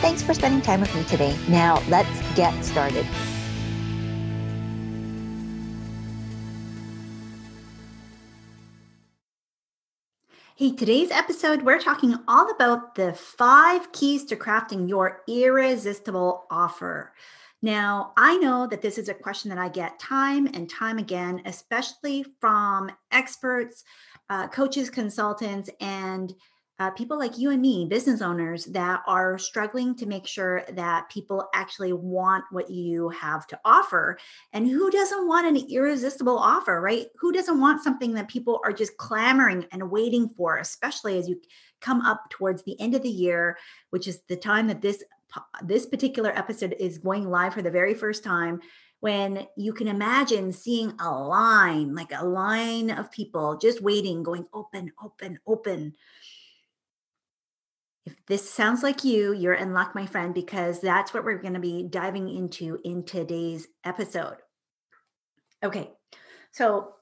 Thanks for spending time with me today. Now, let's get started. Hey, today's episode, we're talking all about the five keys to crafting your irresistible offer. Now, I know that this is a question that I get time and time again, especially from experts, uh, coaches, consultants, and uh, people like you and me, business owners that are struggling to make sure that people actually want what you have to offer. And who doesn't want an irresistible offer, right? Who doesn't want something that people are just clamoring and waiting for, especially as you come up towards the end of the year, which is the time that this this particular episode is going live for the very first time when you can imagine seeing a line, like a line of people just waiting, going open, open, open if this sounds like you, you're in luck, my friend, because that's what we're going to be diving into in today's episode. Okay, so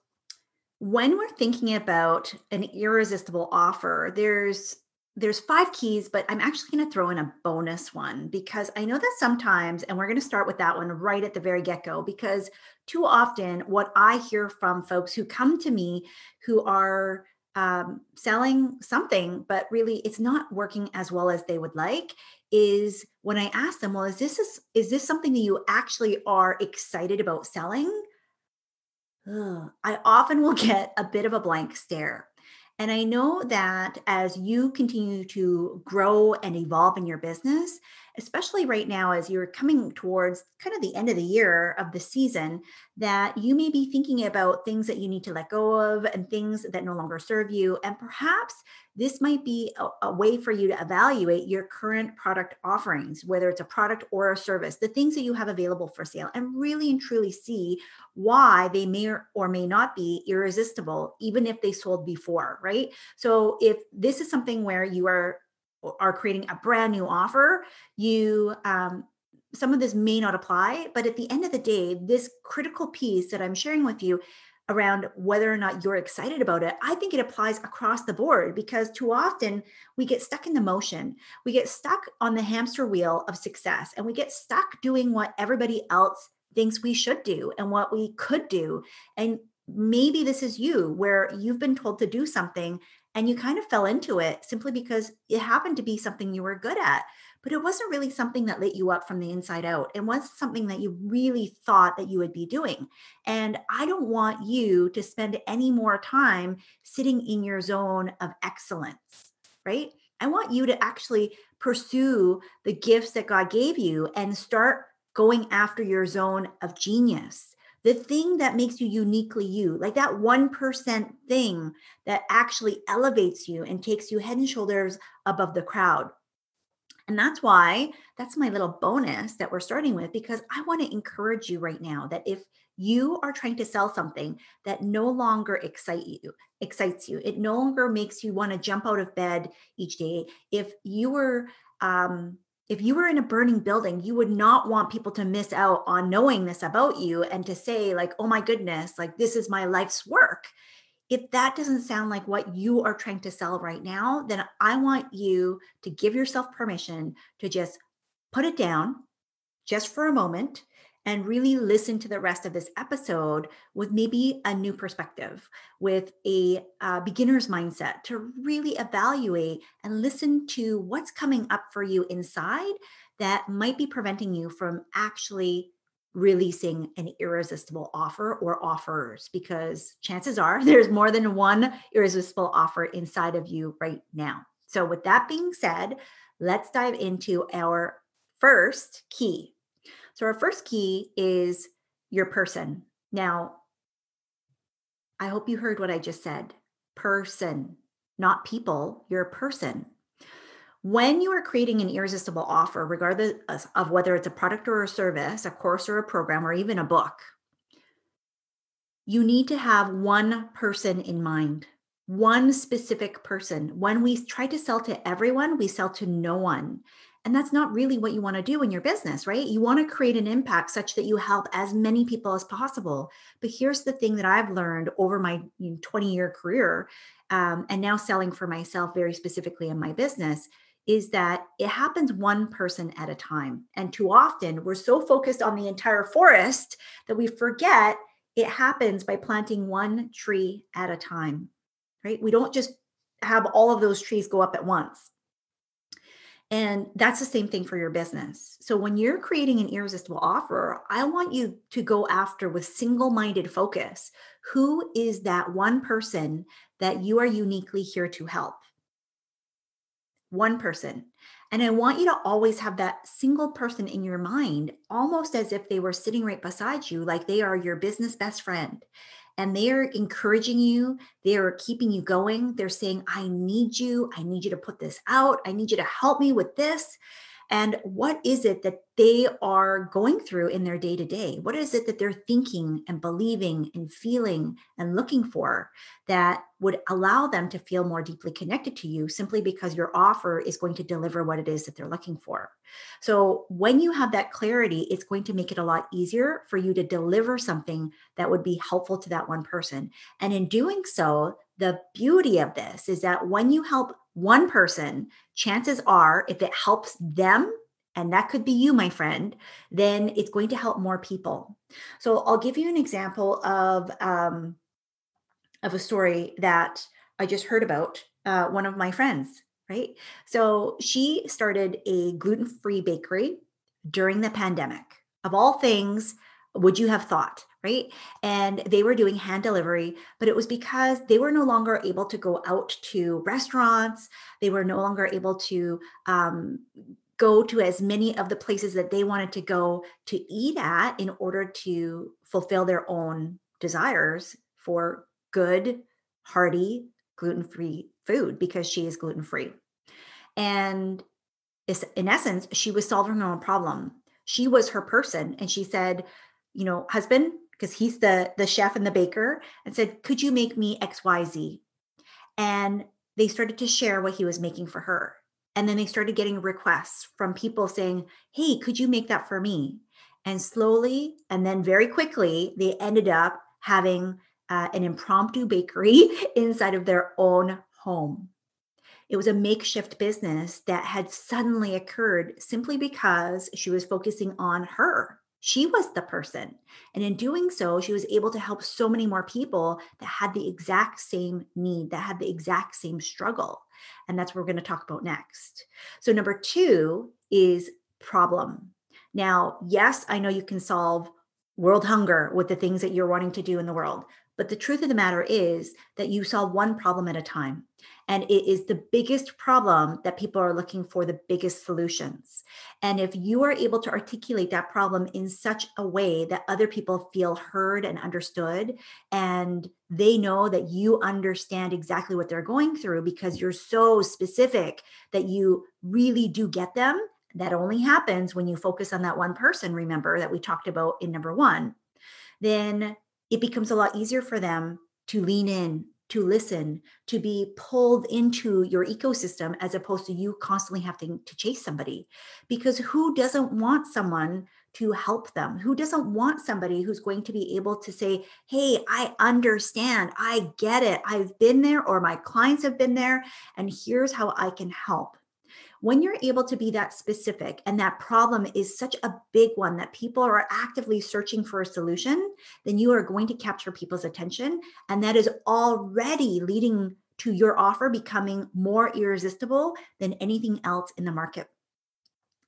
when we're thinking about an irresistible offer, there's there's five keys, but I'm actually going to throw in a bonus one because I know that sometimes, and we're going to start with that one right at the very get go, because too often what I hear from folks who come to me who are um, selling something, but really it's not working as well as they would like, is when I ask them, well, is this is, is this something that you actually are excited about selling? Ugh, I often will get a bit of a blank stare. And I know that as you continue to grow and evolve in your business, especially right now as you're coming towards kind of the end of the year of the season, that you may be thinking about things that you need to let go of and things that no longer serve you. And perhaps this might be a, a, way for you to evaluate your current product offerings, whether it's a product or a service, the things that you have available for sale, and really and truly see why they may or may not be irresistible, even if they sold before, right? So if this is something where you are are creating a brand new offer, you um, some of this may not apply, but at the end of the day, this critical piece that I'm sharing with you around whether or not you're excited about it, I think it applies across the board because too often we get stuck in the motion. We get stuck on the hamster wheel of success and we get stuck doing what everybody else thinks we should do and what we could do. And maybe this is you where you've been told to do something and you kind of fell into it simply because it happened to be something you were good at but it wasn't really something that lit you up from the inside out. It was something that you really thought that you would be doing and i don't want you to spend any more time sitting in your zone of excellence right? I want you to actually pursue the gifts that god gave you and start going after your zone of genius the thing that makes you uniquely you, like that 1% thing that actually elevates you and takes you head and shoulders above the crowd. And that's why that's my little bonus that we're starting with because I want to encourage you right now that if you are trying to sell something that no longer excite you excites you it no longer makes you want to jump out of bed each day if you were um, if you were in a burning building, you would not want people to miss out on knowing this about you and to say, like, oh my goodness, like this is my life's work. If that doesn't sound like what you are trying to sell right now, then I want you to give yourself permission to just put it down just for a moment and really listen to the rest of this episode with maybe a new perspective, with a uh, beginner's mindset to really evaluate and listen to what's coming up for you inside that might be preventing you from actually releasing an irresistible offer or offers because chances are there's more than one irresistible offer inside of you right now. So, with that being said, let's dive into our first key so, our first key is your person. Now, I hope you heard what I just said person, not people, you're a person. when you are creating an irresistible offer, regardless of whether it's a product or a service, a course or a program, or even a book, you need to have one person in mind, one specific person. When we try to sell to everyone, we sell to no one. And that's not really what you want to do in your business, right? You want to create an impact such that you help as many people as possible. But here's the thing that I've learned over my 20 year career um, and now selling for myself very specifically in my business is that it happens one person at a time. And too often we're so focused on the entire forest that we forget it happens by planting one tree at a time, right? We don't just have all of those trees go up at once. And that's the same thing for your business. So when you're creating an irresistible offer, I want you to go after with single minded focus who is that one person that you are uniquely here to help? one person. And I want you to always have that single person in your mind, almost as if they were sitting right beside you, like they are your business best friend. And they are encouraging you, they are keeping you going. They're saying, I need you. I need you to put this out. I need you to help me with this and what is it that they are going through in their day to day? What is it that they're thinking and believing and feeling and looking for that would allow them to feel more deeply connected to you simply because your offer is going to deliver what it is that they're looking for? So, when you have that clarity, it's going to make it a lot easier for you to deliver something that would be helpful to that one person. And in doing so, the beauty of this is that when you help one person, chances are if it helps them, and that could be you, my friend, then it's going to help more people. So I'll give you an example of um, of a story that I just heard about. Uh, one of my friends, right? So she started a gluten free bakery during the pandemic. Of all things, would you have thought? Right? And they were doing hand delivery, but it was because they were no longer able to go out to restaurants. They were no longer able to um, go to as many of the places that they wanted to go to eat at in order to fulfill their own desires for good, hearty, gluten free food because she is gluten free. And in essence, she was solving her own problem. She was her person. And she said, you know, husband, because he's the the chef and the baker and said could you make me xyz and they started to share what he was making for her. And then they started getting requests from people saying hey could you make that for me? And slowly and then very quickly they ended up having uh, an impromptu bakery inside of their own home. It was a makeshift business that had suddenly occurred simply because she was focusing on her she was the person. And in doing so, she was able to help so many more people that had the exact same need, that had the exact same struggle. And that's what we're going to talk about next. So, number two is problem. Now, yes, I know you can solve world hunger with the things that you're wanting to do in the world, but the truth of the matter is that you solve one problem at a time. And it is the biggest problem that people are looking for the biggest solutions. And if you are able to articulate that problem in such a way that other people feel heard and understood, and they know that you understand exactly what they're going through because you're so specific that you really do get them, that only happens when you focus on that one person, remember, that we talked about in number one, then it becomes a lot easier for them to lean in to listen, to be pulled into your ecosystem as opposed to you constantly having to chase somebody. Because who doesn't want someone to help them? Who doesn't want somebody who's going to be able to say, Hey, I understand, I get it, I've been there, or my clients have been there, and here's how I can help when you're able to be that specific and that problem is such a big one that people are actively searching for a solution, then you are going to capture people's attention. And that is already leading to your offer becoming more irresistible than anything else in the market.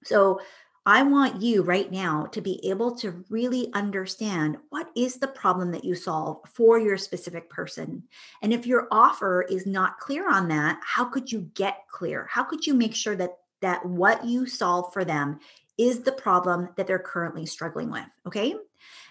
So, I want you right now to be able to really understand what is the problem that you solve for your specific person. And if your offer is not clear on that, how could you get clear? How could you make sure that that what you solve for them is the problem that they're currently struggling with, okay?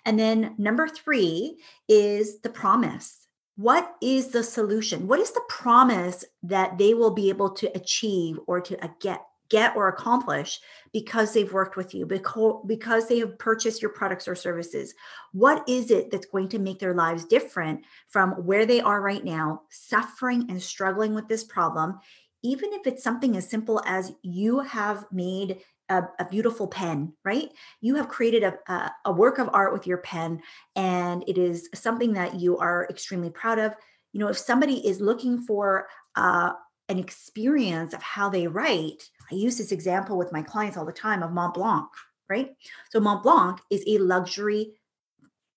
And then number 3 is the promise what is the solution? What is the promise that they will be able to achieve or to uh, get get or accomplish because they've worked with you because they have purchased your products or services what is it that's going to make their lives different from where they are right now suffering and struggling with this problem even if it's something as simple as you have made a, a, beautiful pen, right? You have created a, a, a, work of art with your pen, and it is something that you are extremely proud of. You know, if somebody is looking for uh, an experience of how they write, I use this example with my clients all the time of Mont Blanc, right? So, Mont Blanc is a luxury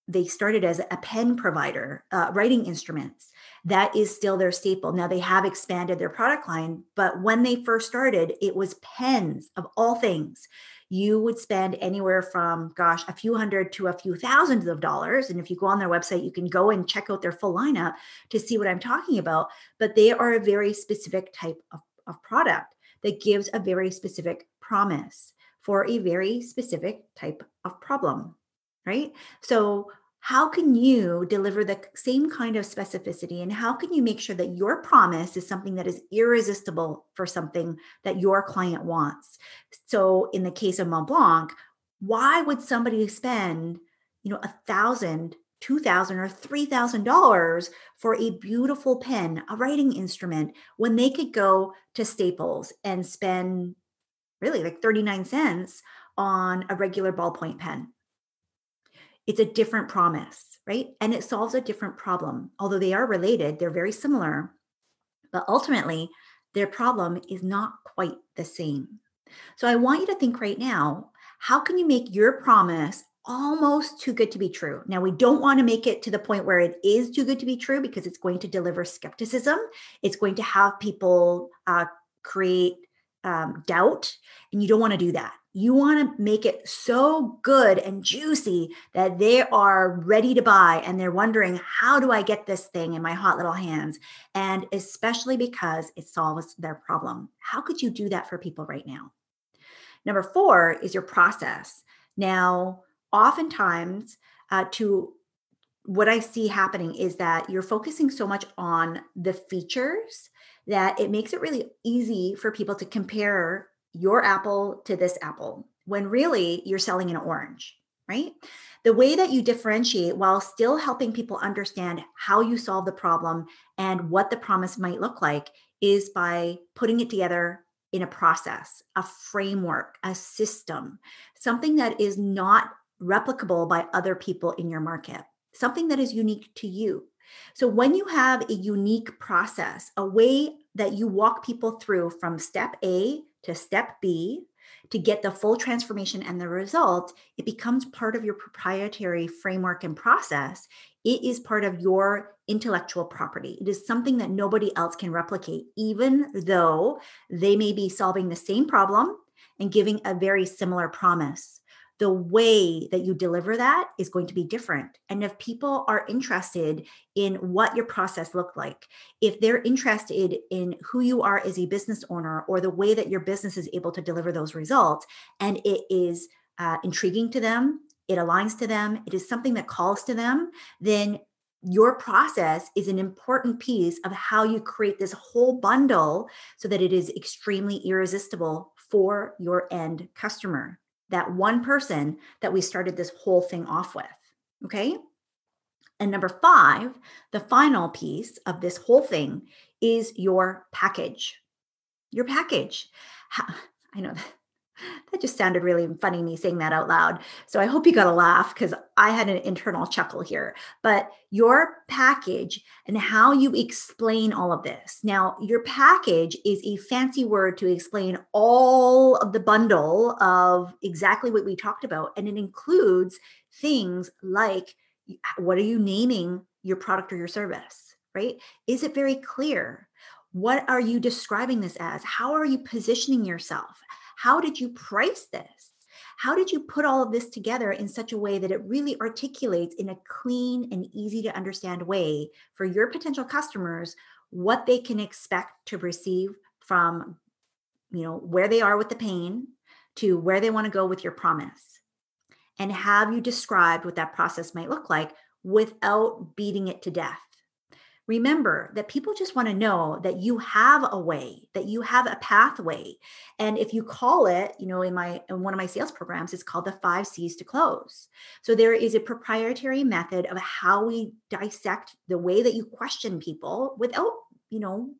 they started as a pen provider, uh, writing instruments. That is still their staple. Now they have expanded their product line, but when they first started, it was pens of all things. You would spend anywhere from, gosh, a few hundred to a few thousands of dollars. And if you go on their website, you can go and check out their full lineup to see what I'm talking about. But they are a very specific type of, of product that gives a very specific promise for a very specific type of problem right? So, how can you deliver the same kind of specificity and how can you make sure that your promise is something that is irresistible for something that your client wants? So, in the case of Mont Blanc, why would somebody spend, you know, a thousand, two thousand, or three thousand dollars for a beautiful pen, a writing instrument, when they could go to Staples and spend really like 39 cents on a regular ballpoint pen? It's a different promise, right? And it solves a different problem. Although they are related, they're very similar, but ultimately, their problem is not quite the same. So I want you to think right now how can you make your promise almost too good to be true? Now, we don't want to make it to the point where it is too good to be true because it's going to deliver skepticism. It's going to have people uh, create um, doubt, and you don't want to do that. You want to make it so good and juicy that they are ready to buy and they're wondering, how do I get this thing in my hot little hands? And especially because it solves their problem. How could you do that for people right now? Number four is your process. Now, oftentimes, uh, to what I see happening is that you're focusing so much on the features that it makes it really easy for people to compare your apple to this apple when really you're selling an orange, right? The way that you differentiate while still helping people understand how you solve the problem and what the promise might look like is by putting it together in a process, a framework, a system, something that is not replicable by other people in your market, something that is unique to you. So, when you have a unique process, a way that you walk people through from step A to step B to get the full transformation and the result, it becomes part of your proprietary framework and process. It is part of your intellectual property. It is something that nobody else can replicate, even though they may be solving the same problem and giving a very similar promise the way that you deliver that is going to be different. And if people are interested in what your process looked like, if they're interested in who you are as a business owner or the way that your business is able to deliver those results, and it is uh, intriguing to them, it aligns to them, it is something that calls to them, then your process is an important piece of how you create this whole bundle so that it is extremely irresistible for your end customer that one person that we started this whole thing off with. Okay. And number five, the final piece of this whole thing is your package. Your package. I know that that just sounded really funny me saying that out loud. So I hope you got a laugh because I had an internal chuckle here. But your package and how you explain all of this. Now, your package is a fancy word to explain all of the bundle of exactly what we talked about. And it includes things like what are you naming your product or your service, right? Is it very clear? What are you describing this as? How are you positioning yourself? How did you price this? How did you put all of this together in such a way that it really articulates in a clean and easy to understand way for your potential customers what they can expect to receive from you know where they are with the pain to where they want to go with your promise and have you described what that process might look like without beating it to death remember that people just want to know that you have a way that you have a pathway. And if you call it you know in my in one of my sales programs it's called the five c's to close. So there is a proprietary method of how we dissect the way that you question people without you know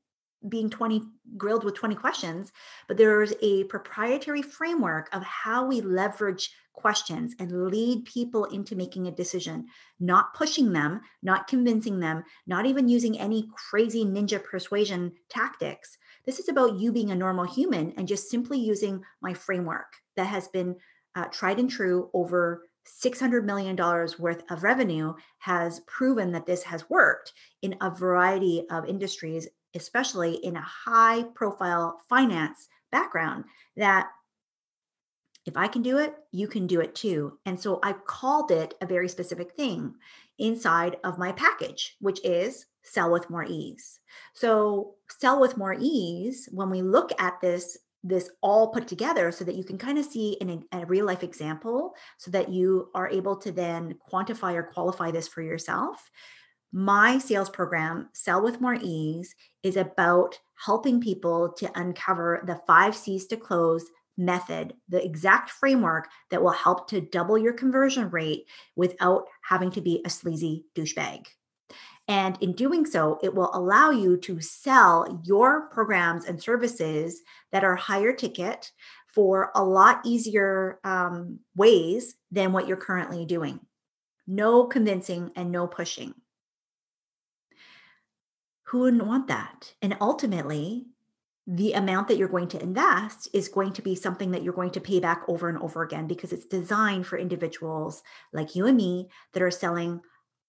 being 20 grilled with 20 questions but there's a proprietary framework of how we leverage questions and lead people into making a decision not pushing them not convincing them not even using any crazy ninja persuasion tactics. This is about you being a normal human and just simply using my framework that has been uh, tried and true over $600 million worth of revenue has proven that this has worked in a variety of industries especially in a high profile finance background, that if I can do it, you can do it too. And so I called it a very specific thing inside of my package, which is sell with more ease. So, sell with more ease, when we look at this, this all put together so that you can kind of see in a, a real life example so that you are able to then quantify or qualify this for yourself my sales program, Sell with More Ease, is about helping people to uncover the five C's to close method, the exact framework that will help to double your conversion rate without having to be a sleazy douchebag. And in doing so, it will allow you to sell your programs and services that are higher ticket for a lot easier um, ways than what you're currently doing. No convincing and no pushing who wouldn't want that? And ultimately, the amount that you're going to invest is going to be something that you're going to pay back over and over again because it's designed for individuals like you and me that are selling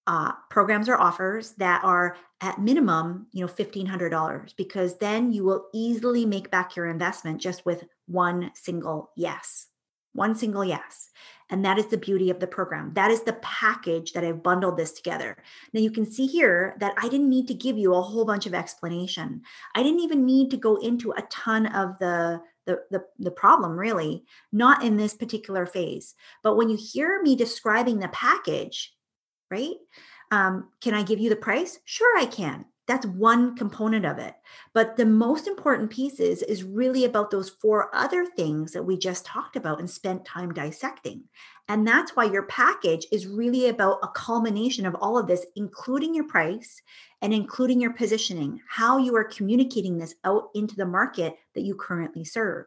uh, programs or offers that are at minimum, you know, $1,500 because then you will easily make back your investment just with one single yes. One single yes. And that is the beauty of the program. That is the package that I've bundled this together. Now you can see here that I didn't need to give you a whole bunch of explanation. I didn't even need to go into a ton of the the, the, the problem really not in this particular phase but when you hear me describing the package right um, can i give you the price sure i can that's one component of it. But the most important pieces is really about those four other things that we just talked about and spent time dissecting. And that's why your package is really about a culmination of all of this including your price and including your positioning how you are communicating this out into the market that you currently serve.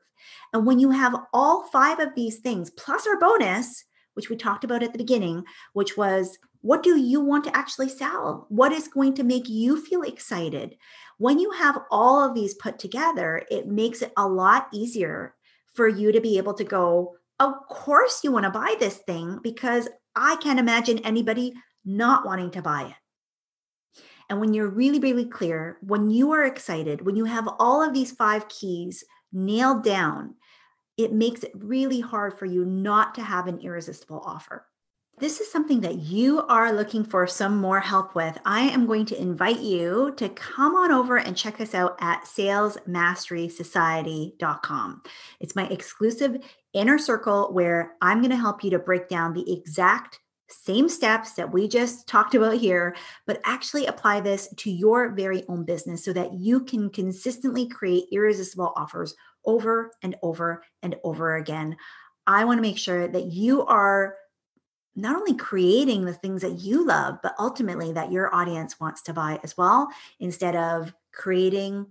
And when you have all five of these things plus our bonus which we talked about at the beginning which was what do you want to actually sell? What is going to make you feel excited? When you have all of these put together, it makes it a lot easier for you to be able to go, of course, you want to buy this thing because I can't imagine anybody not wanting to buy it. And when you're really, really clear, when you are excited, when you have all of these five keys nailed down, it makes it really hard for you not to have an irresistible offer this is something that you are looking for some more help with, I am going to invite you to come on over and check us out at salesmasterysociety.com. It's my exclusive inner circle where I'm going to help you to break down the exact same steps that we just talked about here, but actually apply this to your very own business so that you can consistently create irresistible offers over and over and over again. I want to make sure that you are not only creating the things that you love, but ultimately that your audience wants to buy as well, instead of creating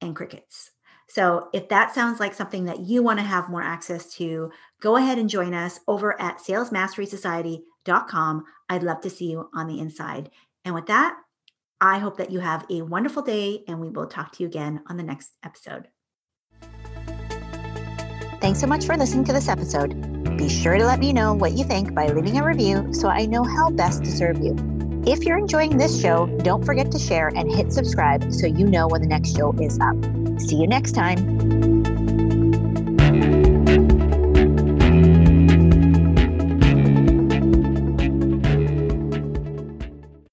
and crickets. So, if that sounds like something that you want to have more access to, go ahead and join us over at salesmasterysociety.com. I'd love to see you on the inside. And with that, I hope that you have a wonderful day, and we will talk to you again on the next episode. Thanks so much for listening to this episode. Be sure to let me know what you think by leaving a review so I know how best to serve you. If you're enjoying this show, don't forget to share and hit subscribe so you know when the next show is up. See you next time.